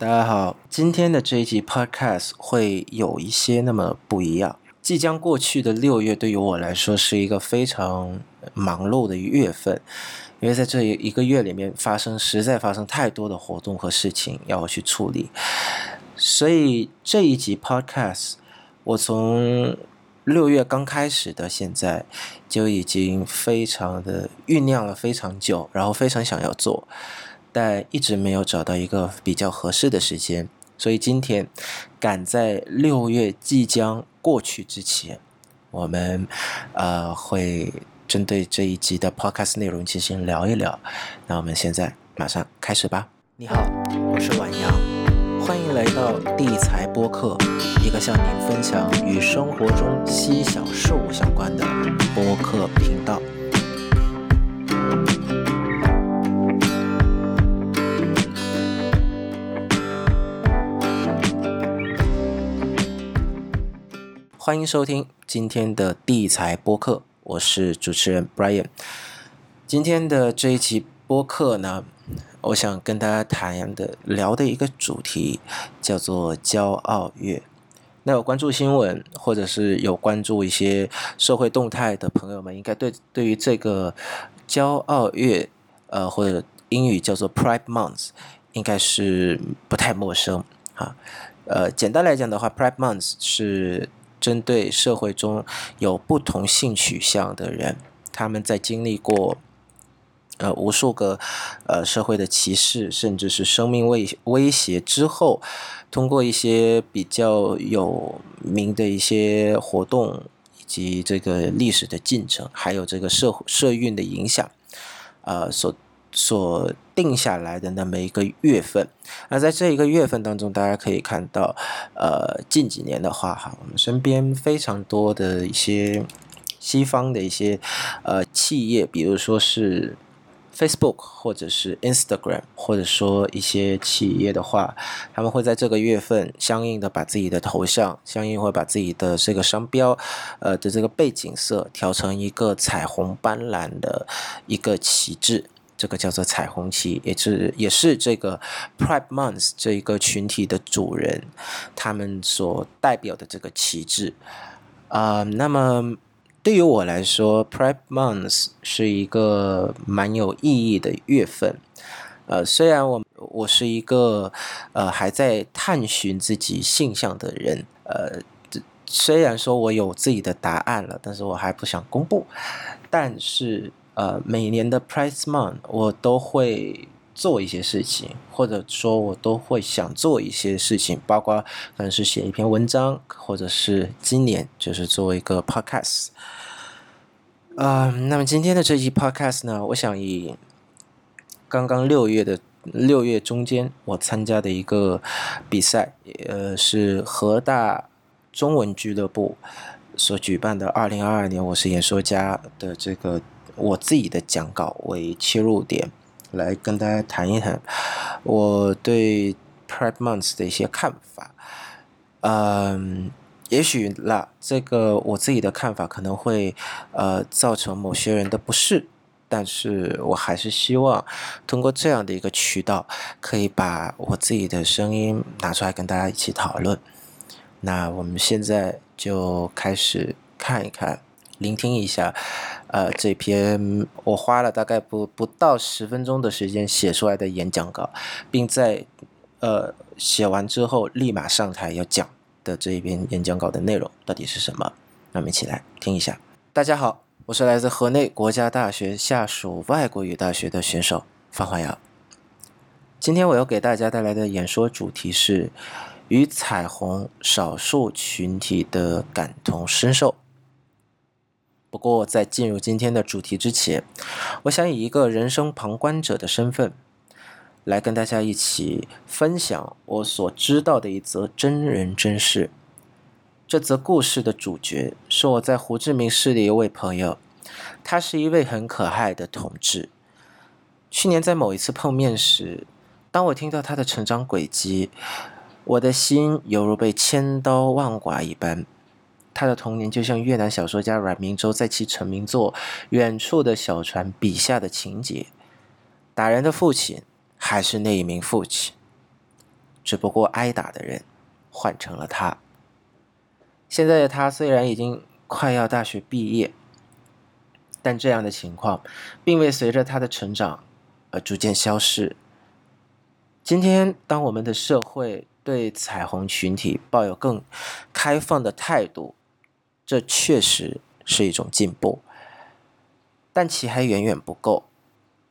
大家好，今天的这一集 Podcast 会有一些那么不一样。即将过去的六月，对于我来说是一个非常忙碌的月份，因为在这一个月里面发生实在发生太多的活动和事情要我去处理，所以这一集 Podcast 我从六月刚开始的现在就已经非常的酝酿了非常久，然后非常想要做。但一直没有找到一个比较合适的时间，所以今天赶在六月即将过去之前，我们呃会针对这一集的 podcast 内容进行聊一聊。那我们现在马上开始吧。你好，我是晚阳，欢迎来到地财播客，一个向您分享与生活中细小事物相关的播客频道。欢迎收听今天的地财播客，我是主持人 Brian。今天的这一期播客呢，我想跟大家谈的聊的一个主题叫做骄傲月。那有关注新闻或者是有关注一些社会动态的朋友们，应该对对于这个骄傲月，呃，或者英语叫做 Pride Month，应该是不太陌生啊。呃，简单来讲的话，Pride Month 是针对社会中有不同性取向的人，他们在经历过呃无数个呃社会的歧视，甚至是生命威威胁之后，通过一些比较有名的一些活动，以及这个历史的进程，还有这个社社运的影响，呃所。所定下来的那么一个月份，那在这一个月份当中，大家可以看到，呃，近几年的话，哈，我们身边非常多的一些西方的一些呃企业，比如说是 Facebook 或者是 Instagram，或者说一些企业的话，他们会在这个月份相应的把自己的头像，相应会把自己的这个商标，呃的这个背景色调成一个彩虹斑斓的一个旗帜。这个叫做彩虹旗，也是也是这个 Pride Month 这一个群体的主人，他们所代表的这个旗帜啊。那么对于我来说，Pride Month 是一个蛮有意义的月份。呃，虽然我我是一个呃还在探寻自己性向的人，呃，虽然说我有自己的答案了，但是我还不想公布，但是。呃，每年的 Price Month 我都会做一些事情，或者说我都会想做一些事情，包括可能是写一篇文章，或者是今年就是做一个 Podcast。啊，那么今天的这期 Podcast 呢，我想以刚刚六月的六月中间我参加的一个比赛，呃，是河大中文俱乐部所举办的二零二二年我是演说家的这个。我自己的讲稿为切入点，来跟大家谈一谈我对 Pride Month 的一些看法。嗯，也许啦，这个我自己的看法可能会呃造成某些人的不适，但是我还是希望通过这样的一个渠道，可以把我自己的声音拿出来跟大家一起讨论。那我们现在就开始看一看。聆听一下，呃，这篇我花了大概不不到十分钟的时间写出来的演讲稿，并在呃写完之后立马上台要讲的这一篇演讲稿的内容到底是什么？那我们一起来听一下。大家好，我是来自河内国家大学下属外国语大学的选手方华瑶。今天我要给大家带来的演说主题是与彩虹少数群体的感同身受。不过，在进入今天的主题之前，我想以一个人生旁观者的身份，来跟大家一起分享我所知道的一则真人真事。这则故事的主角是我在胡志明市的一位朋友，他是一位很可爱的同志。去年在某一次碰面时，当我听到他的成长轨迹，我的心犹如被千刀万剐一般。他的童年就像越南小说家阮明洲在其成名作《远处的小船》笔下的情节，打人的父亲还是那一名父亲。只不过挨打的人换成了他。现在的他虽然已经快要大学毕业，但这样的情况并未随着他的成长而逐渐消失。今天，当我们的社会对彩虹群体抱有更开放的态度，这确实是一种进步，但其还远远不够。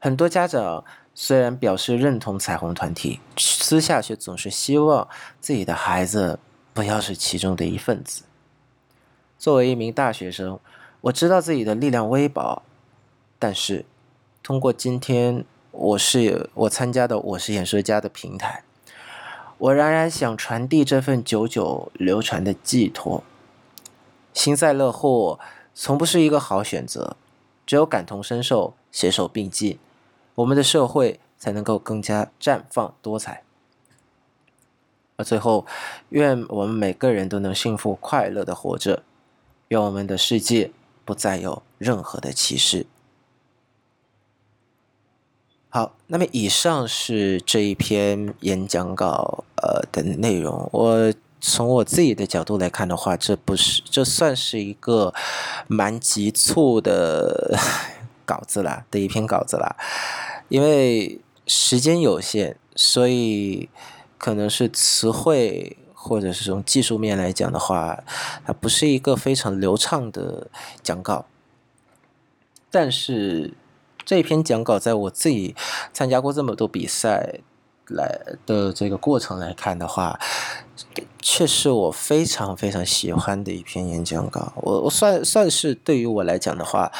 很多家长虽然表示认同彩虹团体，私下却总是希望自己的孩子不要是其中的一份子。作为一名大学生，我知道自己的力量微薄，但是通过今天。我是我参加的我是演说家的平台，我仍然想传递这份久久流传的寄托。幸灾乐祸从不是一个好选择，只有感同身受，携手并进，我们的社会才能够更加绽放多彩。而最后，愿我们每个人都能幸福快乐的活着，愿我们的世界不再有任何的歧视。好，那么以上是这一篇演讲稿呃的内容。我从我自己的角度来看的话，这不是这算是一个蛮急促的 稿子啦，的一篇稿子啦。因为时间有限，所以可能是词汇或者是从技术面来讲的话，它不是一个非常流畅的讲稿，但是。这篇讲稿，在我自己参加过这么多比赛来的这个过程来看的话，却是我非常非常喜欢的一篇演讲稿。我我算算是对于我来讲的话，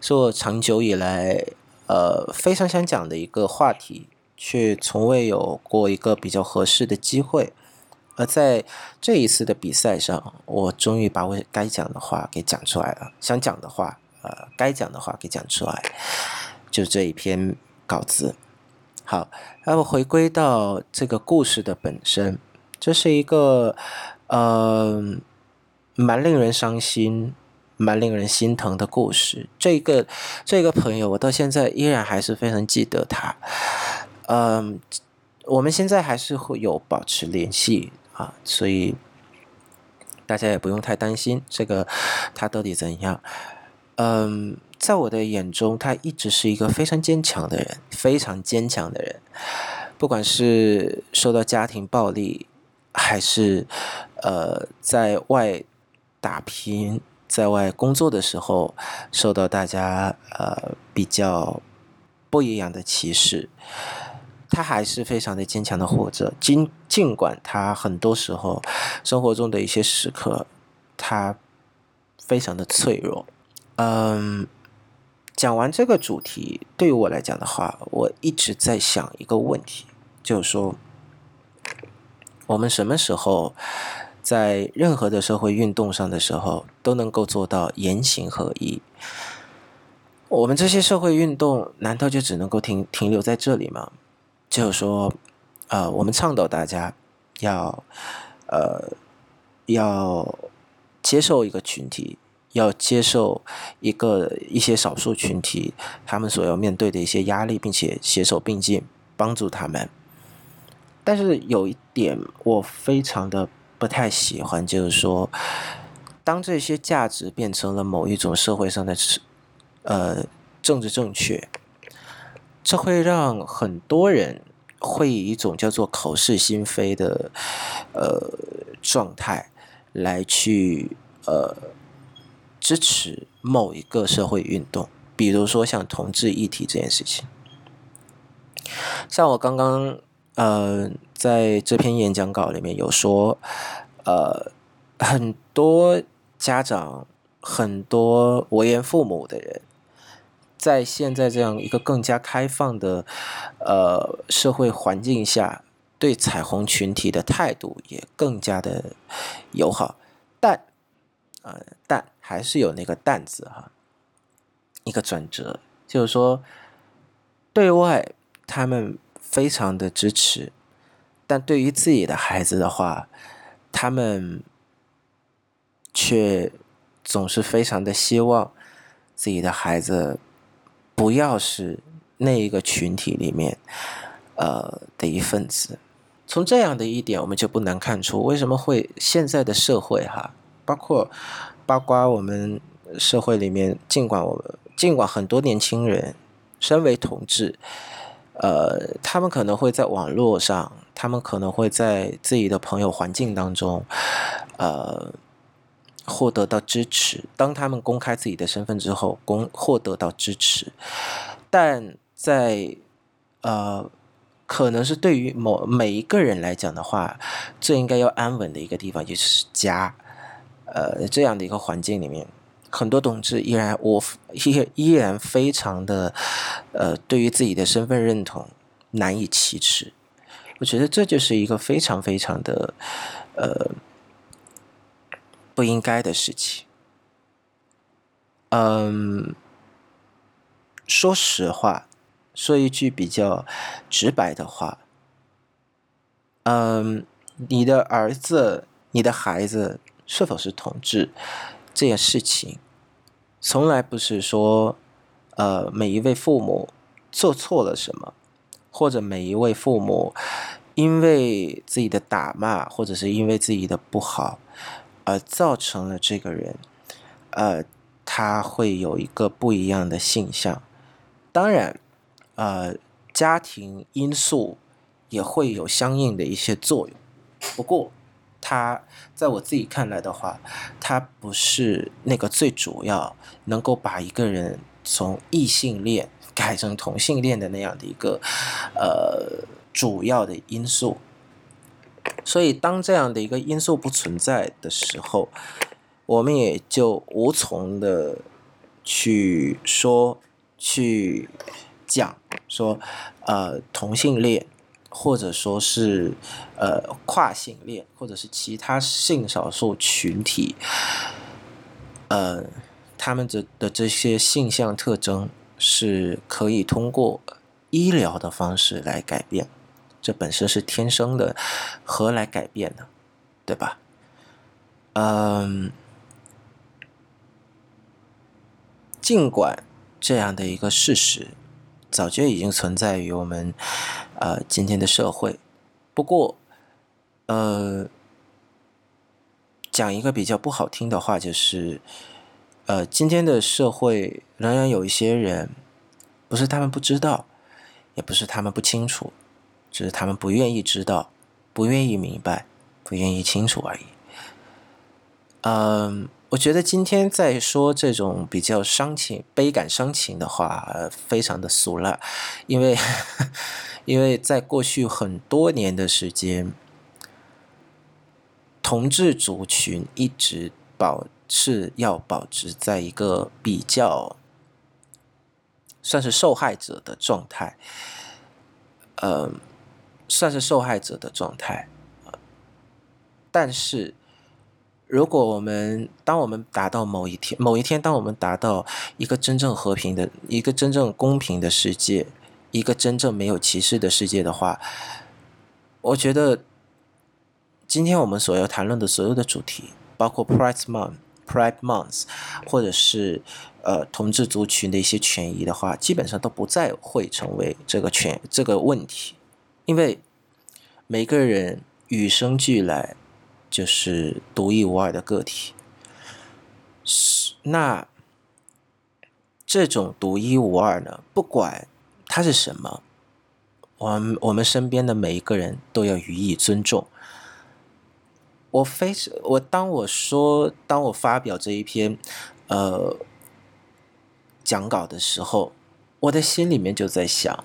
是我长久以来呃非常想讲的一个话题，却从未有过一个比较合适的机会。而在这一次的比赛上，我终于把我该讲的话给讲出来了，想讲的话，呃，该讲的话给讲出来。就这一篇稿子，好，那么回归到这个故事的本身，这是一个呃蛮令人伤心、蛮令人心疼的故事。这个这个朋友，我到现在依然还是非常记得他。嗯，我们现在还是会有保持联系啊，所以大家也不用太担心这个他到底怎样。嗯。在我的眼中，他一直是一个非常坚强的人，非常坚强的人。不管是受到家庭暴力，还是呃在外打拼、在外工作的时候，受到大家呃比较不一样的歧视，他还是非常的坚强的活着。尽尽管他很多时候生活中的一些时刻，他非常的脆弱，嗯。讲完这个主题，对于我来讲的话，我一直在想一个问题，就是说，我们什么时候在任何的社会运动上的时候，都能够做到言行合一？我们这些社会运动，难道就只能够停停留在这里吗？就是说，呃，我们倡导大家要，呃，要接受一个群体。要接受一个一些少数群体他们所要面对的一些压力，并且携手并进帮助他们。但是有一点我非常的不太喜欢，就是说，当这些价值变成了某一种社会上的呃政治正确，这会让很多人会以一种叫做口是心非的呃状态来去呃。支持某一个社会运动，比如说像同志议题这件事情。像我刚刚呃在这篇演讲稿里面有说，呃很多家长、很多为人父母的人，在现在这样一个更加开放的呃社会环境下，对彩虹群体的态度也更加的友好，但。呃，但还是有那个“担子哈，一个转折，就是说，对外他们非常的支持，但对于自己的孩子的话，他们却总是非常的希望自己的孩子不要是那一个群体里面呃的一份子。从这样的一点，我们就不难看出，为什么会现在的社会哈，包括包括我们社会里面，尽管我尽管很多年轻人身为同志，呃，他们可能会在网络上，他们可能会在自己的朋友环境当中，呃，获得到支持。当他们公开自己的身份之后，公获得到支持，但在呃。可能是对于某每一个人来讲的话，最应该要安稳的一个地方就是家，呃，这样的一个环境里面，很多同志依然我 依依然非常的，呃，对于自己的身份认同难以启齿。我觉得这就是一个非常非常的，呃，不应该的事情。嗯，说实话。说一句比较直白的话，嗯，你的儿子、你的孩子是否是同志这件事情，从来不是说，呃，每一位父母做错了什么，或者每一位父母因为自己的打骂，或者是因为自己的不好，而造成了这个人，呃，他会有一个不一样的性向。当然。呃，家庭因素也会有相应的一些作用，不过，它在我自己看来的话，它不是那个最主要能够把一个人从异性恋改成同性恋的那样的一个呃主要的因素。所以，当这样的一个因素不存在的时候，我们也就无从的去说去。讲说，呃，同性恋，或者说是呃跨性恋，或者是其他性少数群体，呃，他们的的这些性向特征是可以通过医疗的方式来改变，这本身是天生的，何来改变呢？对吧？嗯，尽管这样的一个事实。早就已经存在于我们，呃，今天的社会。不过，呃，讲一个比较不好听的话，就是，呃，今天的社会仍然有一些人，不是他们不知道，也不是他们不清楚，只是他们不愿意知道，不愿意明白，不愿意清楚而已。嗯。我觉得今天在说这种比较伤情、悲感伤情的话，非常的俗了，因为 因为在过去很多年的时间，同志族群一直保是要保持在一个比较算是受害者的状态，呃，算是受害者的状态，但是。如果我们当我们达到某一天，某一天，当我们达到一个真正和平的、一个真正公平的世界，一个真正没有歧视的世界的话，我觉得今天我们所要谈论的所有的主题，包括 Pride Month、Pride Month，或者是呃同志族群的一些权益的话，基本上都不再会成为这个权这个问题，因为每个人与生俱来。就是独一无二的个体，是那这种独一无二呢？不管它是什么，我们我们身边的每一个人都要予以尊重。我非我当我说当我发表这一篇呃讲稿的时候，我的心里面就在想，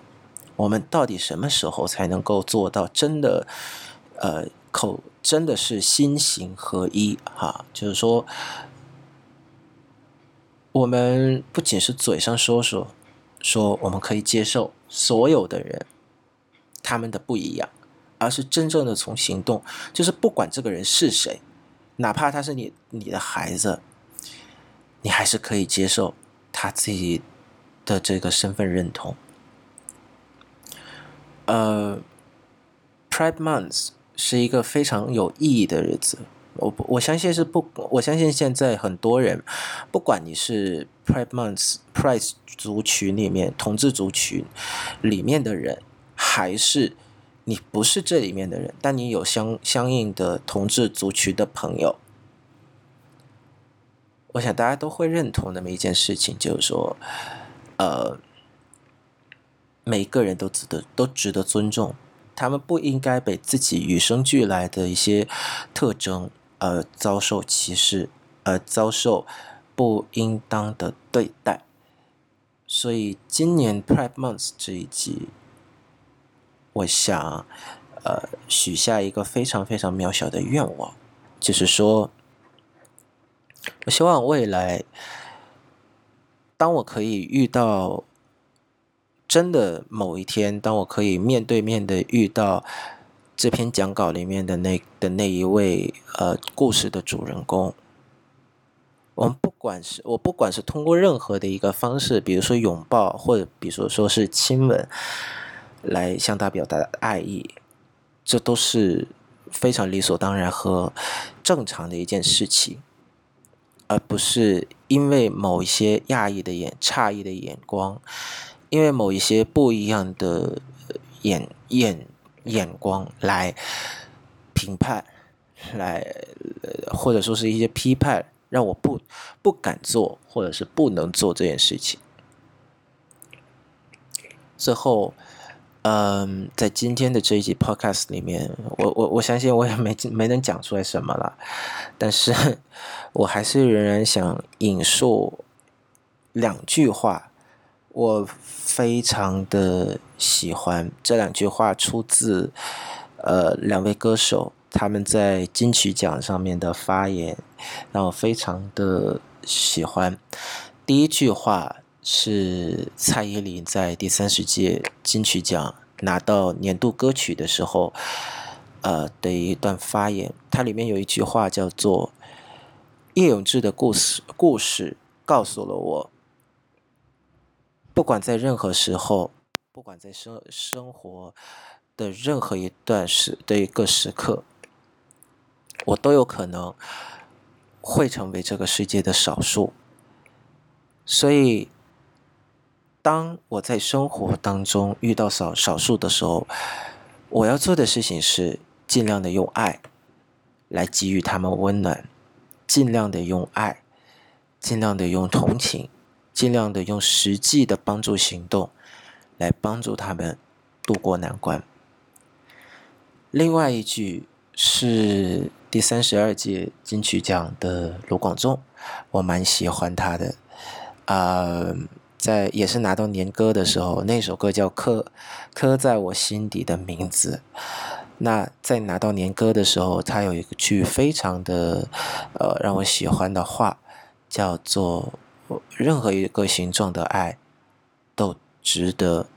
我们到底什么时候才能够做到真的呃口。真的是心行合一哈，就是说，我们不仅是嘴上说说，说我们可以接受所有的人他们的不一样，而是真正的从行动，就是不管这个人是谁，哪怕他是你你的孩子，你还是可以接受他自己的这个身份认同。呃，Pride Month。是一个非常有意义的日子，我我相信是不，我相信现在很多人，不管你是 Pride Month、Pride 族群里面同志族群里面的人，还是你不是这里面的人，但你有相相应的同志族群的朋友，我想大家都会认同那么一件事情，就是说，呃，每一个人都值得都值得尊重，他们不应该被自己与生俱来的一些特征而遭受歧视，而遭受不应当的对待。所以今年 Pride Month 这一集，我想，呃，许下一个非常非常渺小的愿望，就是说，我希望未来，当我可以遇到真的某一天，当我可以面对面的遇到这篇讲稿里面的那的那一位呃故事的主人公。我们不管是我不管是通过任何的一个方式，比如说拥抱，或者比如说是亲吻，来向他表达爱意，这都是非常理所当然和正常的一件事情，而不是因为某一些讶异的眼、诧异的眼光，因为某一些不一样的眼眼眼光来评判，来或者说是一些批判。让我不不敢做，或者是不能做这件事情。最后，嗯，在今天的这一集 Podcast 里面，我我我相信我也没没能讲出来什么了，但是 我还是仍然想引述两句话，我非常的喜欢这两句话，出自呃两位歌手。他们在金曲奖上面的发言让我非常的喜欢。第一句话是蔡依林在第三十届金曲奖拿到年度歌曲的时候，呃的一段发言。它里面有一句话叫做“叶永志的故事，故事告诉了我，不管在任何时候，不管在生生活的任何一段时的一个时刻。”我都有可能会成为这个世界的少数，所以当我在生活当中遇到少少数的时候，我要做的事情是尽量的用爱来给予他们温暖，尽量的用爱，尽量的用同情，尽量的用实际的帮助行动来帮助他们渡过难关。另外一句是。第三十二届金曲奖的卢广仲，我蛮喜欢他的。啊，在也是拿到年歌的时候，那首歌叫《刻刻在我心底的名字》。那在拿到年歌的时候，他有一句非常的呃让我喜欢的话，叫做“任何一个形状的爱都值得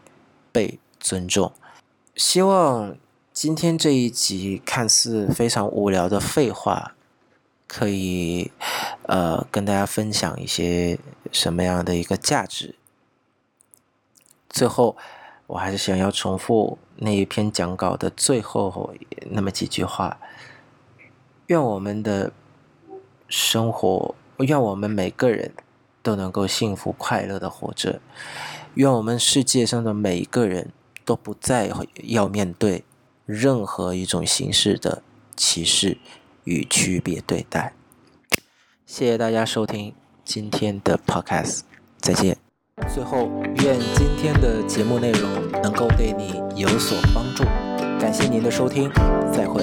被尊重”。希望。今天这一集看似非常无聊的废话，可以呃跟大家分享一些什么样的一个价值？最后，我还是想要重复那一篇讲稿的最后那么几句话：愿我们的生活，愿我们每个人都能够幸福快乐的活着；愿我们世界上的每一个人都不再要面对。任何一种形式的歧视与区别对待。谢谢大家收听今天的 Podcast，再见。最后，愿今天的节目内容能够对你有所帮助。感谢您的收听，再会。